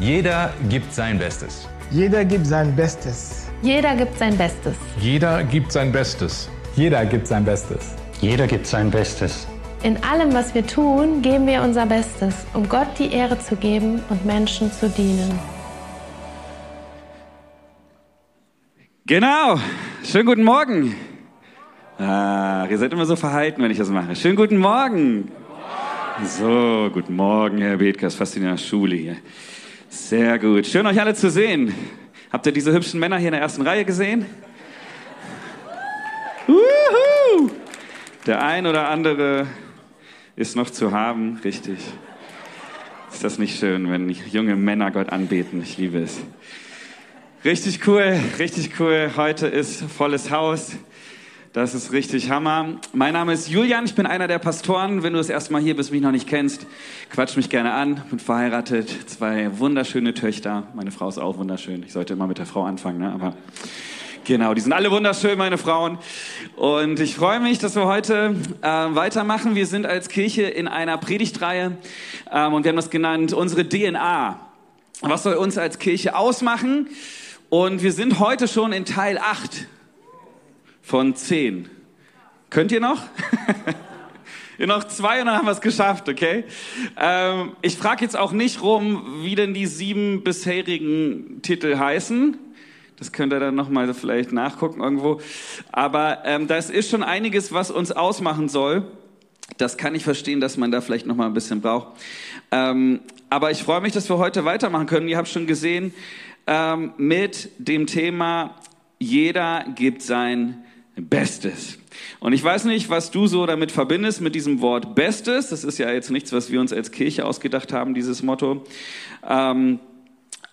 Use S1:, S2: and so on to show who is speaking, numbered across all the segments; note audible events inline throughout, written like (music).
S1: Jeder gibt sein Bestes.
S2: Jeder gibt sein Bestes.
S3: Jeder gibt sein Bestes.
S4: Jeder gibt sein Bestes.
S5: Jeder gibt sein Bestes.
S6: Jeder gibt sein Bestes.
S3: In allem, was wir tun, geben wir unser Bestes, um Gott die Ehre zu geben und Menschen zu dienen.
S7: Genau. Schönen guten Morgen. Ah, ihr seid immer so verhalten, wenn ich das mache. Schönen guten Morgen. So, guten Morgen, Herr Bethke. fast in der Schule hier. Sehr gut. Schön, euch alle zu sehen. Habt ihr diese hübschen Männer hier in der ersten Reihe gesehen? Uhu. Der ein oder andere ist noch zu haben, richtig. Ist das nicht schön, wenn junge Männer Gott anbeten? Ich liebe es. Richtig cool, richtig cool. Heute ist volles Haus. Das ist richtig Hammer. Mein Name ist Julian, ich bin einer der Pastoren. Wenn du das erste Mal hier bist, mich noch nicht kennst, quatsch mich gerne an. Bin verheiratet, zwei wunderschöne Töchter. Meine Frau ist auch wunderschön. Ich sollte immer mit der Frau anfangen, ne? aber genau, die sind alle wunderschön, meine Frauen. Und ich freue mich, dass wir heute äh, weitermachen. Wir sind als Kirche in einer Predigtreihe ähm, und wir haben das genannt, unsere DNA. Was soll uns als Kirche ausmachen? Und wir sind heute schon in Teil 8 von zehn. Könnt ihr noch? (laughs) ihr noch zwei und dann haben wir es geschafft, okay? Ähm, ich frage jetzt auch nicht rum, wie denn die sieben bisherigen Titel heißen. Das könnt ihr dann nochmal vielleicht nachgucken irgendwo. Aber ähm, das ist schon einiges, was uns ausmachen soll. Das kann ich verstehen, dass man da vielleicht nochmal ein bisschen braucht. Ähm, aber ich freue mich, dass wir heute weitermachen können. Ihr habt schon gesehen, ähm, mit dem Thema, jeder gibt sein Bestes. Und ich weiß nicht, was du so damit verbindest mit diesem Wort Bestes. Das ist ja jetzt nichts, was wir uns als Kirche ausgedacht haben, dieses Motto. Ähm,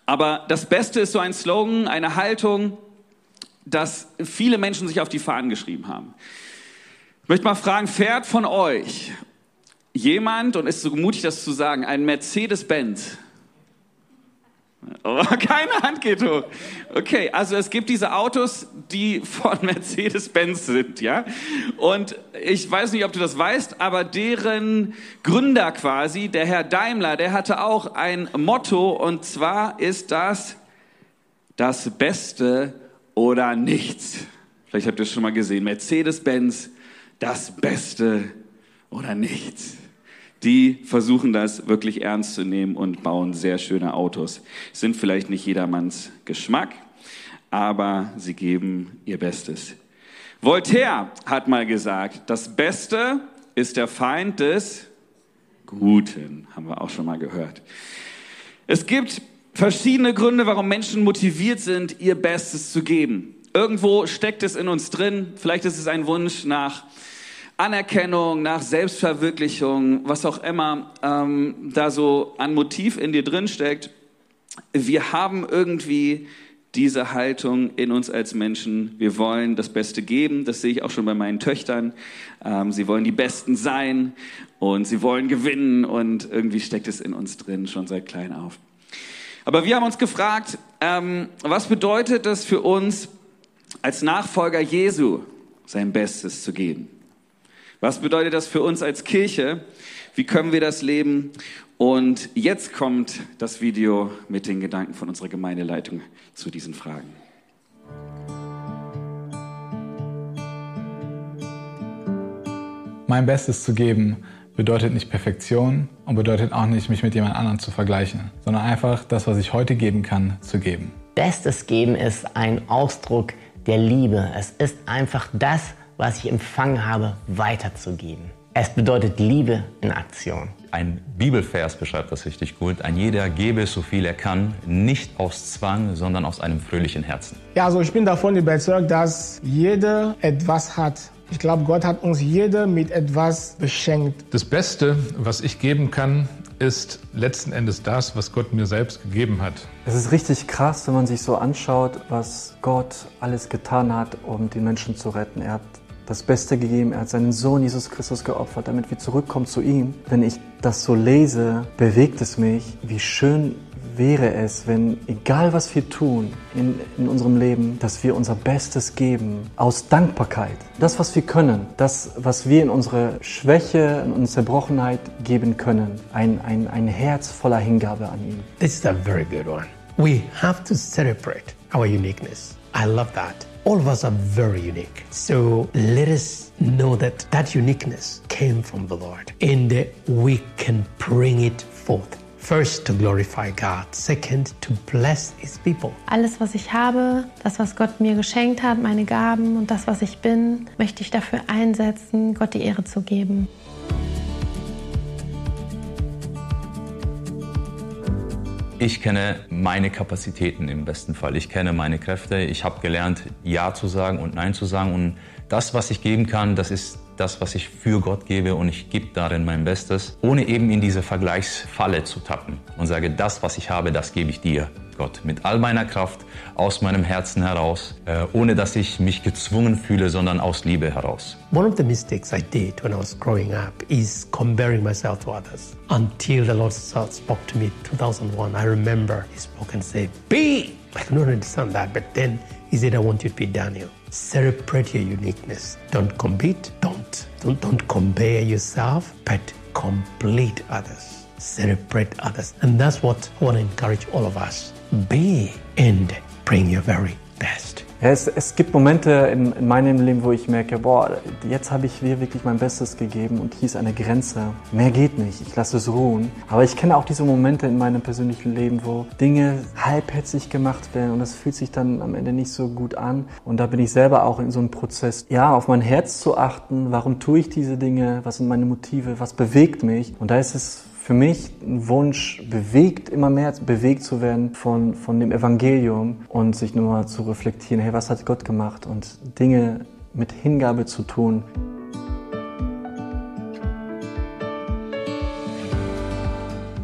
S7: aber das Beste ist so ein Slogan, eine Haltung, dass viele Menschen sich auf die Fahnen geschrieben haben. Ich möchte mal fragen, fährt von euch jemand, und ist so mutig, das zu sagen, ein Mercedes-Benz? Oh, (laughs) keine Hand geht hoch. Okay, also es gibt diese Autos, die von (laughs) Mercedes-Benz sind, ja. Und ich weiß nicht, ob du das weißt, aber deren Gründer quasi, der Herr Daimler, der hatte auch ein Motto und zwar ist das das Beste oder nichts. Vielleicht habt ihr es schon mal gesehen. Mercedes-Benz, das Beste oder nichts die versuchen das wirklich ernst zu nehmen und bauen sehr schöne Autos. Sind vielleicht nicht jedermanns Geschmack, aber sie geben ihr Bestes. Voltaire hat mal gesagt, das Beste ist der Feind des Guten, haben wir auch schon mal gehört. Es gibt verschiedene Gründe, warum Menschen motiviert sind, ihr Bestes zu geben. Irgendwo steckt es in uns drin, vielleicht ist es ein Wunsch nach Anerkennung, nach Selbstverwirklichung, was auch immer ähm, da so an Motiv in dir drin steckt. Wir haben irgendwie diese Haltung in uns als Menschen. Wir wollen das Beste geben. Das sehe ich auch schon bei meinen Töchtern. Ähm, sie wollen die Besten sein und sie wollen gewinnen und irgendwie steckt es in uns drin schon seit klein auf. Aber wir haben uns gefragt, ähm, was bedeutet das für uns als Nachfolger Jesu, sein Bestes zu geben? Was bedeutet das für uns als Kirche? Wie können wir das leben? Und jetzt kommt das Video mit den Gedanken von unserer Gemeindeleitung zu diesen Fragen.
S5: Mein Bestes zu geben bedeutet nicht Perfektion und bedeutet auch nicht, mich mit jemand anderem zu vergleichen, sondern einfach das, was ich heute geben kann, zu geben.
S8: Bestes geben ist ein Ausdruck der Liebe. Es ist einfach das, was ich empfangen habe, weiterzugeben. Es bedeutet Liebe in Aktion.
S1: Ein Bibelvers beschreibt das richtig gut. Ein jeder gebe so viel er kann, nicht aus Zwang, sondern aus einem fröhlichen Herzen.
S2: Ja, also ich bin davon überzeugt, dass jeder etwas hat. Ich glaube, Gott hat uns jeder mit etwas beschenkt.
S4: Das Beste, was ich geben kann, ist letzten Endes das, was Gott mir selbst gegeben hat.
S9: Es ist richtig krass, wenn man sich so anschaut, was Gott alles getan hat, um die Menschen zu retten. Er hat das Beste gegeben. Er hat seinen Sohn Jesus Christus geopfert, damit wir zurückkommen zu ihm. Wenn ich das so lese, bewegt es mich, wie schön wäre es, wenn, egal was wir tun in, in unserem Leben, dass wir unser Bestes geben aus Dankbarkeit. Das, was wir können, das, was wir in unsere Schwäche, in unsere Zerbrochenheit geben können. Ein, ein, ein Herz voller Hingabe an ihn.
S10: This is a very good one. We have to celebrate our uniqueness. I love that. All of us are very unique. So let us know that that uniqueness came from the Lord and we can bring it forth. First, to glorify God. Second, to bless His people.
S3: Alles, was ich habe, das, was Gott mir geschenkt hat, meine Gaben und das, was ich bin, möchte ich dafür einsetzen, Gott die Ehre zu geben.
S1: Ich kenne meine Kapazitäten im besten Fall. Ich kenne meine Kräfte. Ich habe gelernt, Ja zu sagen und Nein zu sagen. Und das, was ich geben kann, das ist das, was ich für Gott gebe und ich gebe darin mein Bestes, ohne eben in diese Vergleichsfalle zu tappen und sage, das, was ich habe, das gebe ich dir. Gott, mit all meiner Kraft, aus meinem Herzen heraus, äh, ohne dass ich mich gezwungen fühle, sondern aus Liebe heraus.
S10: One of the mistakes I did when I was growing up is comparing myself to others. Until the Lord spoke to me in 2001, I remember He spoke and said, Be! I not understand that, but then He said, I want you to be Daniel. Celebrate your uniqueness. Don't compete. Don't, don't, don't compare yourself, but complete others. Celebrate others. And that's what I want to encourage all of us. Be and bring your very best.
S9: Es, es gibt Momente in, in, meinem Leben, wo ich merke, boah, jetzt habe ich hier wirklich mein Bestes gegeben und hier ist eine Grenze. Mehr geht nicht, ich lasse es ruhen. Aber ich kenne auch diese Momente in meinem persönlichen Leben, wo Dinge halbherzig gemacht werden und das fühlt sich dann am Ende nicht so gut an. Und da bin ich selber auch in so einem Prozess, ja, auf mein Herz zu achten. Warum tue ich diese Dinge? Was sind meine Motive? Was bewegt mich? Und da ist es für mich ein Wunsch, bewegt, immer mehr bewegt zu werden von, von dem Evangelium und sich nur mal zu reflektieren, hey, was hat Gott gemacht und Dinge mit Hingabe zu tun.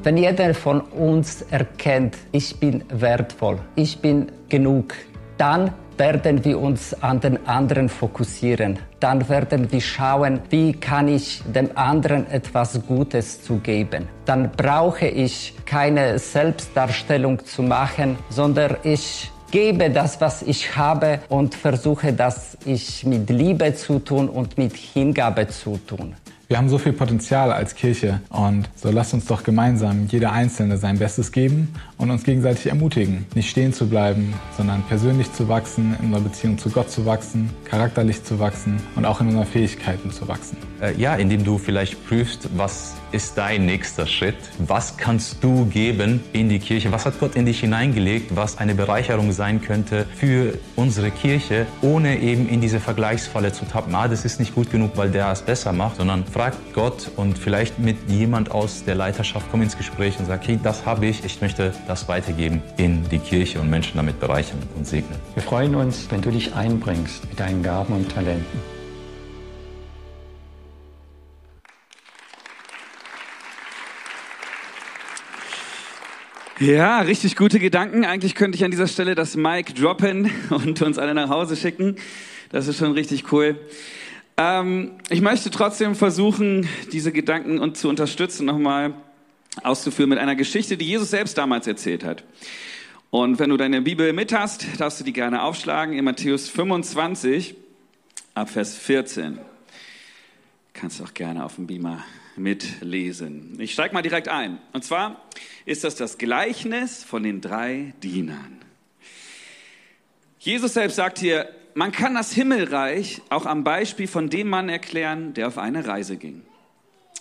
S11: Wenn jeder von uns erkennt, ich bin wertvoll, ich bin genug, dann werden wir uns an den anderen fokussieren. Dann werden wir schauen, wie kann ich dem anderen etwas Gutes zu geben. Dann brauche ich keine Selbstdarstellung zu machen, sondern ich gebe das, was ich habe und versuche das ich mit Liebe zu tun und mit Hingabe zu tun.
S5: Wir haben so viel Potenzial als Kirche und so lasst uns doch gemeinsam jeder Einzelne sein Bestes geben und uns gegenseitig ermutigen, nicht stehen zu bleiben, sondern persönlich zu wachsen, in unserer Beziehung zu Gott zu wachsen, charakterlich zu wachsen und auch in unseren Fähigkeiten zu wachsen.
S1: Äh, ja, indem du vielleicht prüfst, was ist dein nächster Schritt? Was kannst du geben in die Kirche? Was hat Gott in dich hineingelegt, was eine Bereicherung sein könnte für unsere Kirche, ohne eben in diese Vergleichsfalle zu tappen? Ah, das ist nicht gut genug, weil der es besser macht, sondern frag Gott und vielleicht mit jemand aus der Leiterschaft komm ins Gespräch und sag, hey, das habe ich, ich möchte das weitergeben in die Kirche und Menschen damit bereichern und segnen.
S6: Wir freuen uns, wenn du dich einbringst mit deinen Gaben und Talenten.
S7: Ja, richtig gute Gedanken. Eigentlich könnte ich an dieser Stelle das Mic droppen und uns alle nach Hause schicken. Das ist schon richtig cool. Ähm, ich möchte trotzdem versuchen, diese Gedanken und zu unterstützen, nochmal auszuführen mit einer Geschichte, die Jesus selbst damals erzählt hat. Und wenn du deine Bibel mit hast, darfst du die gerne aufschlagen in Matthäus 25 ab Vers 14. Kannst auch gerne auf dem Beamer mitlesen. Ich steige mal direkt ein. Und zwar ist das das Gleichnis von den drei Dienern. Jesus selbst sagt hier, man kann das Himmelreich auch am Beispiel von dem Mann erklären, der auf eine Reise ging.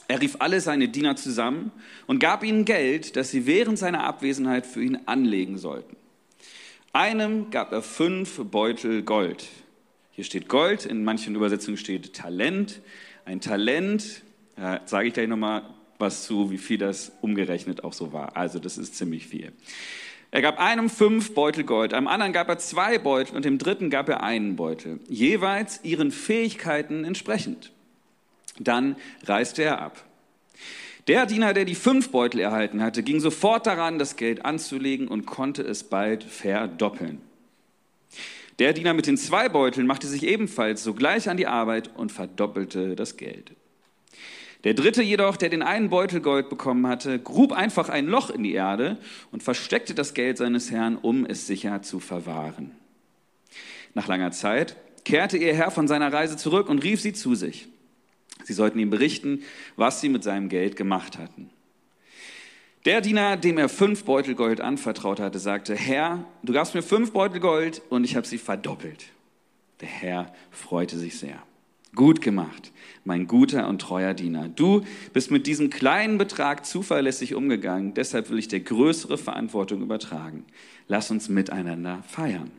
S7: Er rief alle seine Diener zusammen und gab ihnen Geld, das sie während seiner Abwesenheit für ihn anlegen sollten. Einem gab er fünf Beutel Gold. Hier steht Gold, in manchen Übersetzungen steht Talent. Ein Talent da sage ich gleich nochmal was zu, wie viel das umgerechnet auch so war. Also das ist ziemlich viel. Er gab einem fünf Beutel Gold, einem anderen gab er zwei Beutel und dem dritten gab er einen Beutel, jeweils ihren Fähigkeiten entsprechend. Dann reiste er ab. Der Diener, der die fünf Beutel erhalten hatte, ging sofort daran, das Geld anzulegen und konnte es bald verdoppeln. Der Diener mit den zwei Beuteln machte sich ebenfalls sogleich an die Arbeit und verdoppelte das Geld. Der dritte jedoch, der den einen Beutel Gold bekommen hatte, grub einfach ein Loch in die Erde und versteckte das Geld seines Herrn, um es sicher zu verwahren. Nach langer Zeit kehrte ihr Herr von seiner Reise zurück und rief sie zu sich. Sie sollten ihm berichten, was sie mit seinem Geld gemacht hatten. Der Diener, dem er fünf Beutel Gold anvertraut hatte, sagte, Herr, du gabst mir fünf Beutel Gold und ich habe sie verdoppelt. Der Herr freute sich sehr. Gut gemacht, mein guter und treuer Diener. Du bist mit diesem kleinen Betrag zuverlässig umgegangen, deshalb will ich dir größere Verantwortung übertragen. Lass uns miteinander feiern.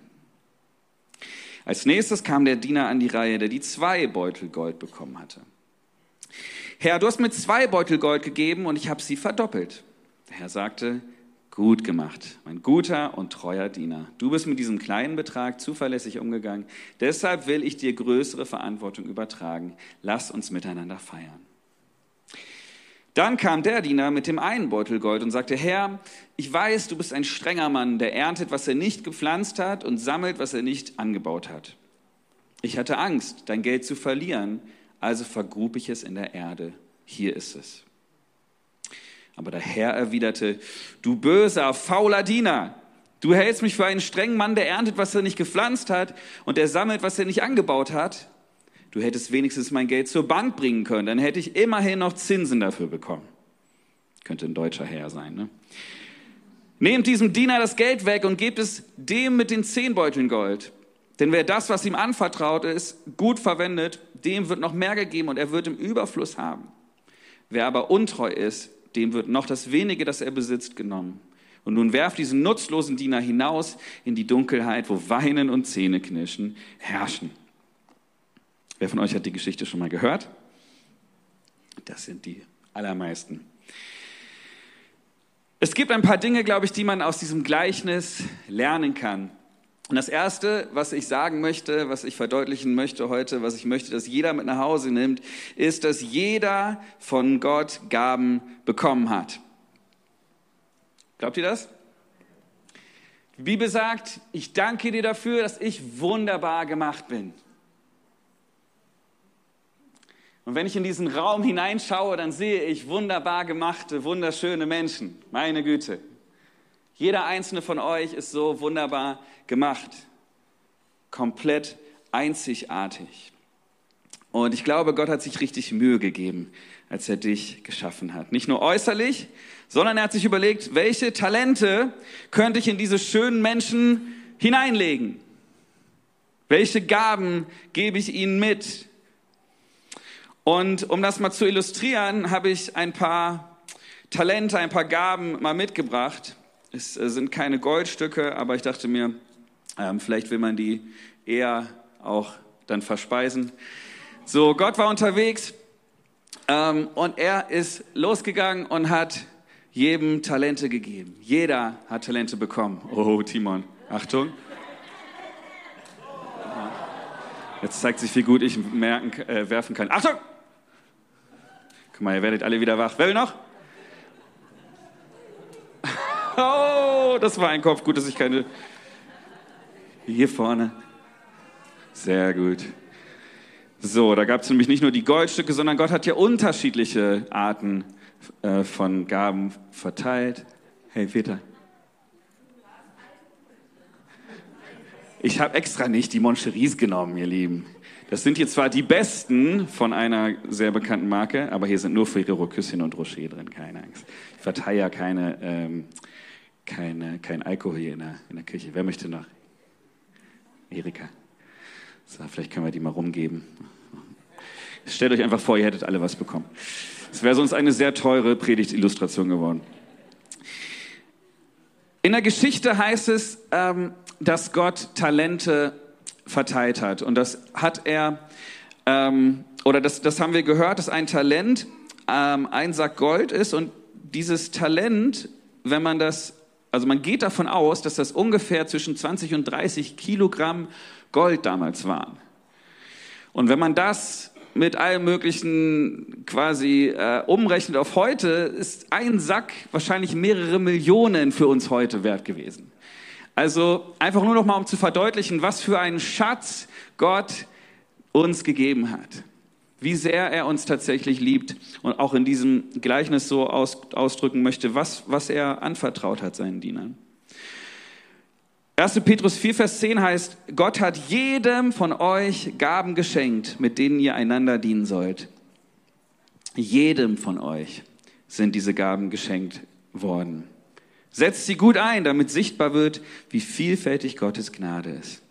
S7: Als nächstes kam der Diener an die Reihe, der die zwei Beutel Gold bekommen hatte. Herr, du hast mir zwei Beutel Gold gegeben und ich habe sie verdoppelt. Der Herr sagte, Gut gemacht, mein guter und treuer Diener. Du bist mit diesem kleinen Betrag zuverlässig umgegangen. Deshalb will ich dir größere Verantwortung übertragen. Lass uns miteinander feiern. Dann kam der Diener mit dem einen Beutel Gold und sagte, Herr, ich weiß, du bist ein strenger Mann, der erntet, was er nicht gepflanzt hat und sammelt, was er nicht angebaut hat. Ich hatte Angst, dein Geld zu verlieren, also vergrub ich es in der Erde. Hier ist es. Aber der Herr erwiderte, du böser, fauler Diener, du hältst mich für einen strengen Mann, der erntet, was er nicht gepflanzt hat und der sammelt, was er nicht angebaut hat. Du hättest wenigstens mein Geld zur Bank bringen können, dann hätte ich immerhin noch Zinsen dafür bekommen. Könnte ein deutscher Herr sein, ne? Nehmt diesem Diener das Geld weg und gebt es dem mit den zehn Beuteln Gold. Denn wer das, was ihm anvertraut ist, gut verwendet, dem wird noch mehr gegeben und er wird im Überfluss haben. Wer aber untreu ist, dem wird noch das wenige, das er besitzt, genommen. Und nun werft diesen nutzlosen Diener hinaus in die Dunkelheit, wo Weinen und Zähneknirschen herrschen. Wer von euch hat die Geschichte schon mal gehört? Das sind die allermeisten. Es gibt ein paar Dinge, glaube ich, die man aus diesem Gleichnis lernen kann. Und das Erste, was ich sagen möchte, was ich verdeutlichen möchte heute, was ich möchte, dass jeder mit nach Hause nimmt, ist, dass jeder von Gott Gaben bekommen hat. Glaubt ihr das? Die Bibel sagt, ich danke dir dafür, dass ich wunderbar gemacht bin. Und wenn ich in diesen Raum hineinschaue, dann sehe ich wunderbar gemachte, wunderschöne Menschen. Meine Güte. Jeder einzelne von euch ist so wunderbar gemacht. Komplett einzigartig. Und ich glaube, Gott hat sich richtig Mühe gegeben, als er dich geschaffen hat. Nicht nur äußerlich, sondern er hat sich überlegt, welche Talente könnte ich in diese schönen Menschen hineinlegen? Welche Gaben gebe ich ihnen mit? Und um das mal zu illustrieren, habe ich ein paar Talente, ein paar Gaben mal mitgebracht. Es äh, sind keine Goldstücke, aber ich dachte mir, ähm, vielleicht will man die eher auch dann verspeisen. So, Gott war unterwegs ähm, und er ist losgegangen und hat jedem Talente gegeben. Jeder hat Talente bekommen. Oh, Timon, Achtung. Jetzt zeigt sich, wie gut ich merken, äh, werfen kann. Achtung! Guck mal, ihr werdet alle wieder wach. Wer will noch? Oh, das war ein Kopf. Gut, dass ich keine. Hier vorne. Sehr gut. So, da gab es nämlich nicht nur die Goldstücke, sondern Gott hat ja unterschiedliche Arten äh, von Gaben verteilt. Hey, Peter. Ich habe extra nicht die Moncheries genommen, ihr Lieben. Das sind hier zwar die besten von einer sehr bekannten Marke, aber hier sind nur Ferrero Küsschen und Rocher drin, keine Angst. Ich verteile ja keine ähm, keine, kein Alkohol hier in der, in der Kirche. Wer möchte noch? Erika. So, vielleicht können wir die mal rumgeben. Stellt euch einfach vor, ihr hättet alle was bekommen. Es wäre sonst eine sehr teure Predigtillustration geworden. In der Geschichte heißt es, ähm, dass Gott Talente verteilt hat. Und das hat er, ähm, oder das, das haben wir gehört, dass ein Talent ähm, ein Sack Gold ist. Und dieses Talent, wenn man das also man geht davon aus, dass das ungefähr zwischen 20 und 30 Kilogramm Gold damals waren. Und wenn man das mit allem Möglichen quasi äh, umrechnet auf heute, ist ein Sack wahrscheinlich mehrere Millionen für uns heute wert gewesen. Also einfach nur noch mal, um zu verdeutlichen, was für einen Schatz Gott uns gegeben hat. Wie sehr er uns tatsächlich liebt und auch in diesem Gleichnis so aus, ausdrücken möchte, was, was er anvertraut hat seinen Dienern. 1. Petrus 4, Vers 10 heißt, Gott hat jedem von euch Gaben geschenkt, mit denen ihr einander dienen sollt. Jedem von euch sind diese Gaben geschenkt worden. Setzt sie gut ein, damit sichtbar wird, wie vielfältig Gottes Gnade ist.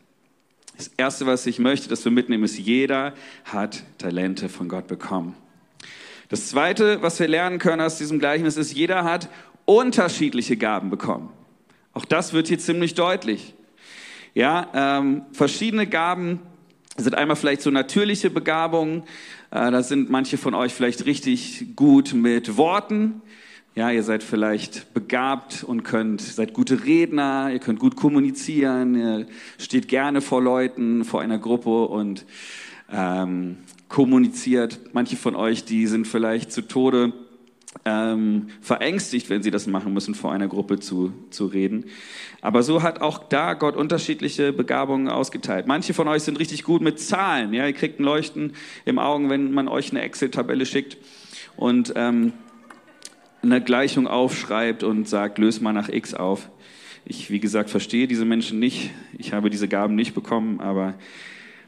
S7: Das Erste, was ich möchte, dass wir mitnehmen, ist, jeder hat Talente von Gott bekommen. Das Zweite, was wir lernen können aus diesem Gleichnis, ist, jeder hat unterschiedliche Gaben bekommen. Auch das wird hier ziemlich deutlich. Ja, ähm, verschiedene Gaben sind einmal vielleicht so natürliche Begabungen. Äh, da sind manche von euch vielleicht richtig gut mit Worten. Ja, ihr seid vielleicht begabt und könnt, seid gute Redner, ihr könnt gut kommunizieren, ihr steht gerne vor Leuten, vor einer Gruppe und ähm, kommuniziert. Manche von euch, die sind vielleicht zu Tode ähm, verängstigt, wenn sie das machen müssen, vor einer Gruppe zu, zu reden. Aber so hat auch da Gott unterschiedliche Begabungen ausgeteilt. Manche von euch sind richtig gut mit Zahlen. Ja, ihr kriegt ein Leuchten im Augen, wenn man euch eine Excel-Tabelle schickt. Und ähm, eine Gleichung aufschreibt und sagt, löse mal nach X auf. Ich, wie gesagt, verstehe diese Menschen nicht. Ich habe diese Gaben nicht bekommen, aber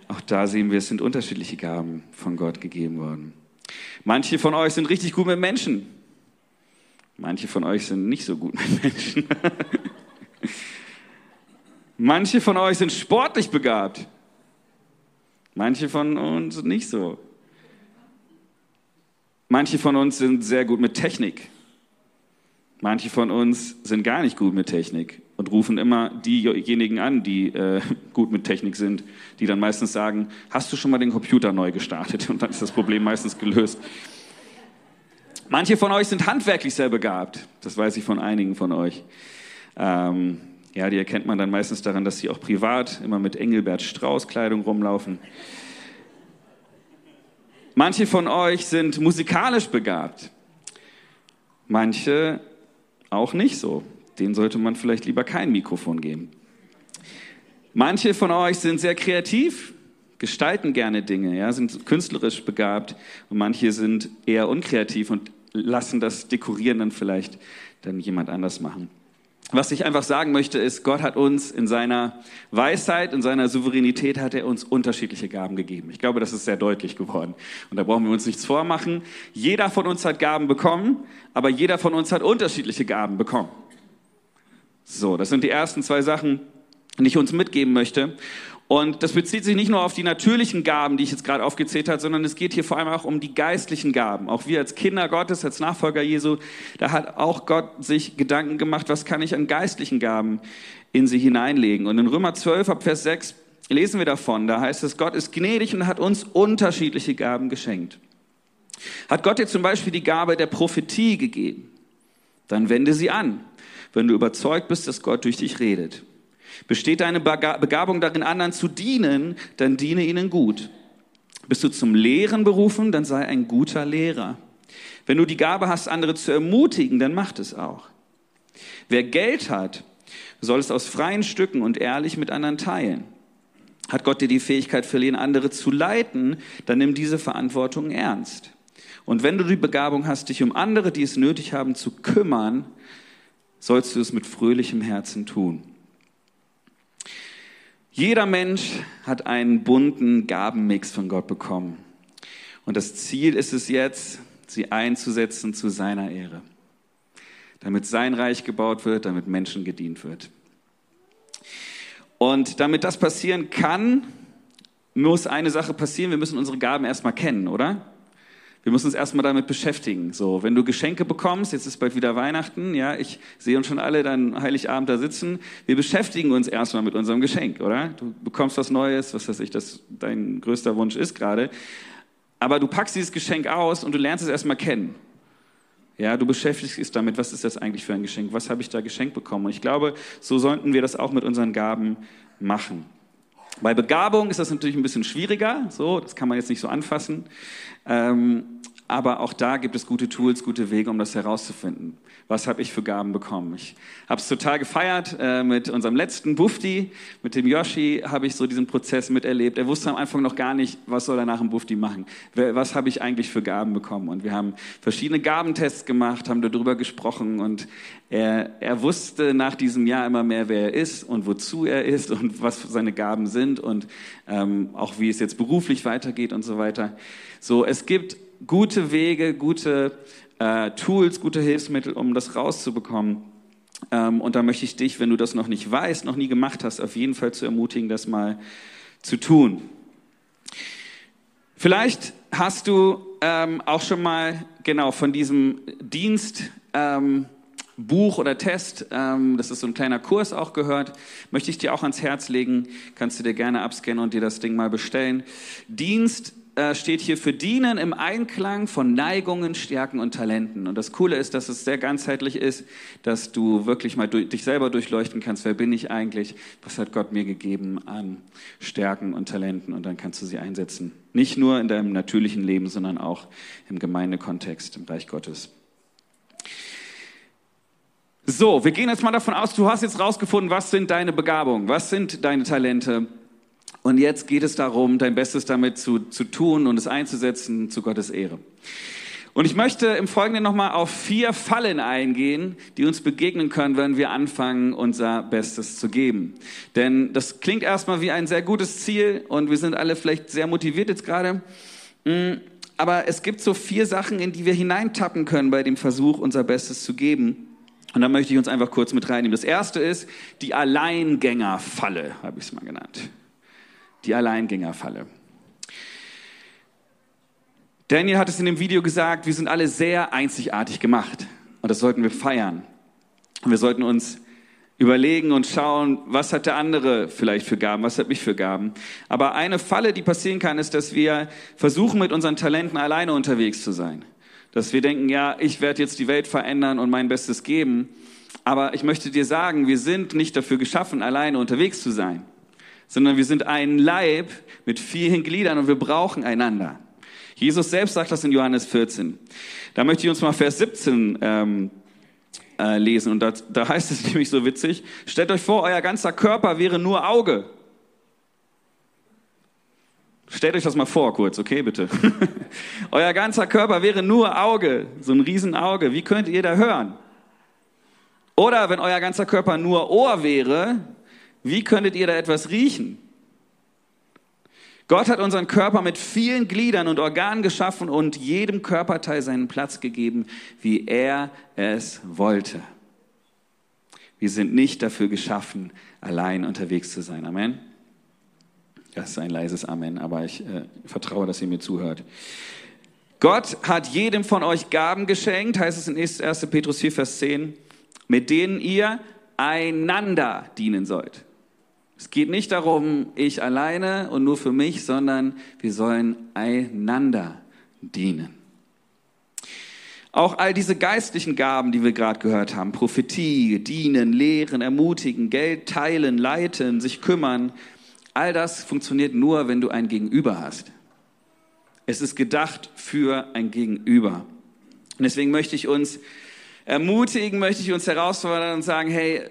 S7: auch da sehen wir, es sind unterschiedliche Gaben von Gott gegeben worden. Manche von euch sind richtig gut mit Menschen. Manche von euch sind nicht so gut (laughs) mit Menschen. Manche von euch sind sportlich begabt. Manche von uns nicht so. Manche von uns sind sehr gut mit Technik. Manche von uns sind gar nicht gut mit Technik und rufen immer diejenigen an, die äh, (laughs) gut mit Technik sind, die dann meistens sagen, hast du schon mal den Computer neu gestartet? (laughs) Und dann ist das Problem meistens gelöst. Manche von euch sind handwerklich sehr begabt. Das weiß ich von einigen von euch. Ähm, ja, die erkennt man dann meistens daran, dass sie auch privat immer mit Engelbert Strauß Kleidung rumlaufen. Manche von euch sind musikalisch begabt. Manche auch nicht so. Den sollte man vielleicht lieber kein Mikrofon geben. Manche von euch sind sehr kreativ, gestalten gerne Dinge, ja, sind künstlerisch begabt und manche sind eher unkreativ und lassen das Dekorieren dann vielleicht dann jemand anders machen. Was ich einfach sagen möchte, ist, Gott hat uns in seiner Weisheit, in seiner Souveränität hat er uns unterschiedliche Gaben gegeben. Ich glaube, das ist sehr deutlich geworden. Und da brauchen wir uns nichts vormachen. Jeder von uns hat Gaben bekommen, aber jeder von uns hat unterschiedliche Gaben bekommen. So, das sind die ersten zwei Sachen, die ich uns mitgeben möchte. Und das bezieht sich nicht nur auf die natürlichen Gaben, die ich jetzt gerade aufgezählt habe, sondern es geht hier vor allem auch um die geistlichen Gaben. Auch wir als Kinder Gottes, als Nachfolger Jesu, da hat auch Gott sich Gedanken gemacht, was kann ich an geistlichen Gaben in sie hineinlegen. Und in Römer 12 ab Vers 6 lesen wir davon, da heißt es, Gott ist gnädig und hat uns unterschiedliche Gaben geschenkt. Hat Gott dir zum Beispiel die Gabe der Prophetie gegeben, dann wende sie an, wenn du überzeugt bist, dass Gott durch dich redet. Besteht deine Begabung darin, anderen zu dienen, dann diene ihnen gut. Bist du zum Lehren berufen, dann sei ein guter Lehrer. Wenn du die Gabe hast, andere zu ermutigen, dann macht es auch. Wer Geld hat, soll es aus freien Stücken und ehrlich mit anderen teilen. Hat Gott dir die Fähigkeit verliehen, andere zu leiten, dann nimm diese Verantwortung ernst. Und wenn du die Begabung hast, dich um andere, die es nötig haben, zu kümmern, sollst du es mit fröhlichem Herzen tun. Jeder Mensch hat einen bunten Gabenmix von Gott bekommen. Und das Ziel ist es jetzt, sie einzusetzen zu seiner Ehre. Damit sein Reich gebaut wird, damit Menschen gedient wird. Und damit das passieren kann, muss eine Sache passieren. Wir müssen unsere Gaben erstmal kennen, oder? Wir müssen uns erstmal damit beschäftigen. So, wenn du Geschenke bekommst, jetzt ist bald wieder Weihnachten, ja, ich sehe uns schon alle dann Heiligabend da sitzen. Wir beschäftigen uns erstmal mit unserem Geschenk, oder? Du bekommst was Neues, was weiß ich, das dein größter Wunsch ist gerade. Aber du packst dieses Geschenk aus und du lernst es erstmal kennen. Ja, du beschäftigst dich damit, was ist das eigentlich für ein Geschenk? Was habe ich da geschenkt bekommen? Und ich glaube, so sollten wir das auch mit unseren Gaben machen. Bei Begabung ist das natürlich ein bisschen schwieriger, so, das kann man jetzt nicht so anfassen. Ähm, aber auch da gibt es gute Tools, gute Wege, um das herauszufinden. Was habe ich für Gaben bekommen? Ich habe es total gefeiert äh, mit unserem letzten Bufti, mit dem Yoshi habe ich so diesen Prozess miterlebt. Er wusste am Anfang noch gar nicht, was soll er nach dem Bufti machen. Was habe ich eigentlich für Gaben bekommen? Und wir haben verschiedene Gabentests gemacht, haben darüber gesprochen und er, er wusste nach diesem Jahr immer mehr, wer er ist und wozu er ist und was seine Gaben sind und ähm, auch wie es jetzt beruflich weitergeht und so weiter. So, es gibt gute Wege, gute äh, Tools, gute Hilfsmittel, um das rauszubekommen. Ähm, und da möchte ich dich, wenn du das noch nicht weißt, noch nie gemacht hast, auf jeden Fall zu ermutigen, das mal zu tun. Vielleicht hast du ähm, auch schon mal genau von diesem Dienst ähm, Buch oder Test, ähm, das ist so ein kleiner Kurs auch gehört, möchte ich dir auch ans Herz legen. Kannst du dir gerne abscannen und dir das Ding mal bestellen. Dienst äh, steht hier für Dienen im Einklang von Neigungen, Stärken und Talenten. Und das Coole ist, dass es sehr ganzheitlich ist, dass du wirklich mal durch, dich selber durchleuchten kannst, wer bin ich eigentlich, was hat Gott mir gegeben an Stärken und Talenten und dann kannst du sie einsetzen. Nicht nur in deinem natürlichen Leben, sondern auch im Gemeindekontext, im Reich Gottes. So, wir gehen jetzt mal davon aus, du hast jetzt rausgefunden, was sind deine Begabungen, was sind deine Talente. Und jetzt geht es darum, dein Bestes damit zu, zu tun und es einzusetzen zu Gottes Ehre. Und ich möchte im Folgenden nochmal auf vier Fallen eingehen, die uns begegnen können, wenn wir anfangen, unser Bestes zu geben. Denn das klingt erstmal wie ein sehr gutes Ziel und wir sind alle vielleicht sehr motiviert jetzt gerade. Mm, aber es gibt so vier Sachen, in die wir hineintappen können bei dem Versuch, unser Bestes zu geben. Und da möchte ich uns einfach kurz mit reinnehmen. Das erste ist die Alleingängerfalle, habe ich es mal genannt. Die Alleingängerfalle. Daniel hat es in dem Video gesagt, wir sind alle sehr einzigartig gemacht. Und das sollten wir feiern. Wir sollten uns überlegen und schauen, was hat der andere vielleicht für Gaben, was habe ich für Gaben. Aber eine Falle, die passieren kann, ist, dass wir versuchen, mit unseren Talenten alleine unterwegs zu sein. Dass wir denken, ja, ich werde jetzt die Welt verändern und mein Bestes geben. Aber ich möchte dir sagen, wir sind nicht dafür geschaffen, alleine unterwegs zu sein, sondern wir sind ein Leib mit vielen Gliedern und wir brauchen einander. Jesus selbst sagt das in Johannes 14. Da möchte ich uns mal Vers 17 ähm, äh, lesen. Und da, da heißt es (laughs) nämlich so witzig, stellt euch vor, euer ganzer Körper wäre nur Auge. Stellt euch das mal vor, kurz, okay, bitte. (laughs) Euer ganzer Körper wäre nur Auge, so ein Riesenauge. Wie könnt ihr da hören? Oder wenn euer ganzer Körper nur Ohr wäre, wie könntet ihr da etwas riechen? Gott hat unseren Körper mit vielen Gliedern und Organen geschaffen und jedem Körperteil seinen Platz gegeben, wie er es wollte. Wir sind nicht dafür geschaffen, allein unterwegs zu sein. Amen. Das ist ein leises Amen, aber ich äh, vertraue, dass ihr mir zuhört. Gott hat jedem von euch Gaben geschenkt, heißt es in 1. Petrus 4, Vers 10, mit denen ihr einander dienen sollt. Es geht nicht darum, ich alleine und nur für mich, sondern wir sollen einander dienen. Auch all diese geistlichen Gaben, die wir gerade gehört haben, Prophetie, dienen, lehren, ermutigen, Geld teilen, leiten, sich kümmern, All das funktioniert nur, wenn du ein Gegenüber hast. Es ist gedacht für ein Gegenüber. Und deswegen möchte ich uns ermutigen, möchte ich uns herausfordern und sagen, hey,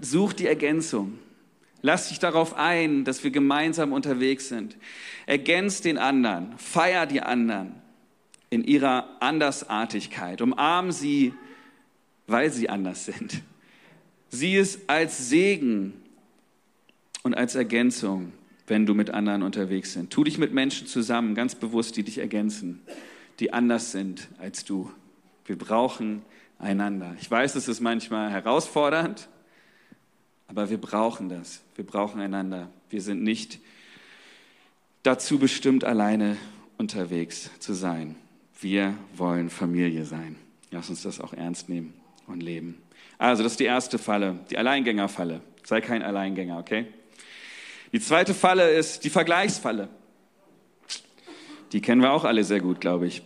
S7: such die Ergänzung. Lass dich darauf ein, dass wir gemeinsam unterwegs sind. Ergänz den anderen, feier die anderen in ihrer Andersartigkeit. Umarm sie, weil sie anders sind. Sieh es als Segen und als Ergänzung, wenn du mit anderen unterwegs sind. Tu dich mit Menschen zusammen, ganz bewusst, die dich ergänzen, die anders sind als du. Wir brauchen einander. Ich weiß, es ist manchmal herausfordernd, aber wir brauchen das. Wir brauchen einander. Wir sind nicht dazu bestimmt, alleine unterwegs zu sein. Wir wollen Familie sein. Lass uns das auch ernst nehmen und leben. Also, das ist die erste Falle, die Alleingängerfalle. Sei kein Alleingänger, okay? Die zweite Falle ist die Vergleichsfalle. Die kennen wir auch alle sehr gut, glaube ich.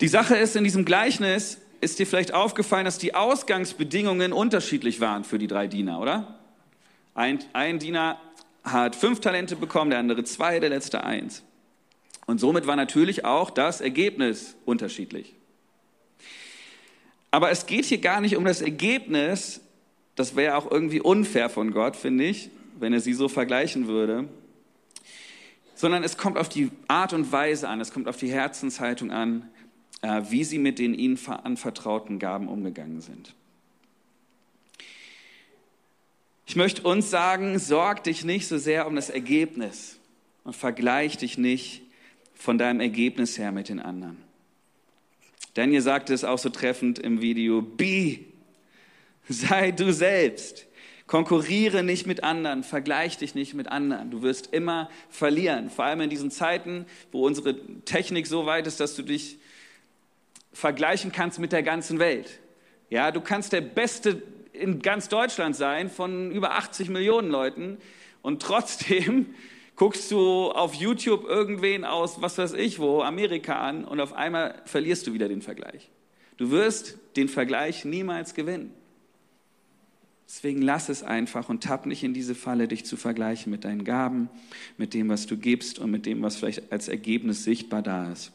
S7: Die Sache ist, in diesem Gleichnis ist dir vielleicht aufgefallen, dass die Ausgangsbedingungen unterschiedlich waren für die drei Diener, oder? Ein, ein Diener hat fünf Talente bekommen, der andere zwei, der letzte eins. Und somit war natürlich auch das Ergebnis unterschiedlich. Aber es geht hier gar nicht um das Ergebnis, das wäre auch irgendwie unfair von Gott, finde ich, wenn er sie so vergleichen würde, sondern es kommt auf die Art und Weise an, es kommt auf die Herzenshaltung an, wie sie mit den ihnen anvertrauten Gaben umgegangen sind. Ich möchte uns sagen, sorg dich nicht so sehr um das Ergebnis und vergleich dich nicht von deinem Ergebnis her mit den anderen. Daniel sagte es auch so treffend im Video, be, sei du selbst. Konkurriere nicht mit anderen, vergleich dich nicht mit anderen. Du wirst immer verlieren. Vor allem in diesen Zeiten, wo unsere Technik so weit ist, dass du dich vergleichen kannst mit der ganzen Welt. Ja, du kannst der Beste in ganz Deutschland sein von über 80 Millionen Leuten und trotzdem (laughs) guckst du auf YouTube irgendwen aus, was weiß ich wo, Amerika an und auf einmal verlierst du wieder den Vergleich. Du wirst den Vergleich niemals gewinnen. Deswegen lass es einfach und tapp nicht in diese Falle, dich zu vergleichen mit deinen Gaben, mit dem, was du gibst und mit dem, was vielleicht als Ergebnis sichtbar da ist.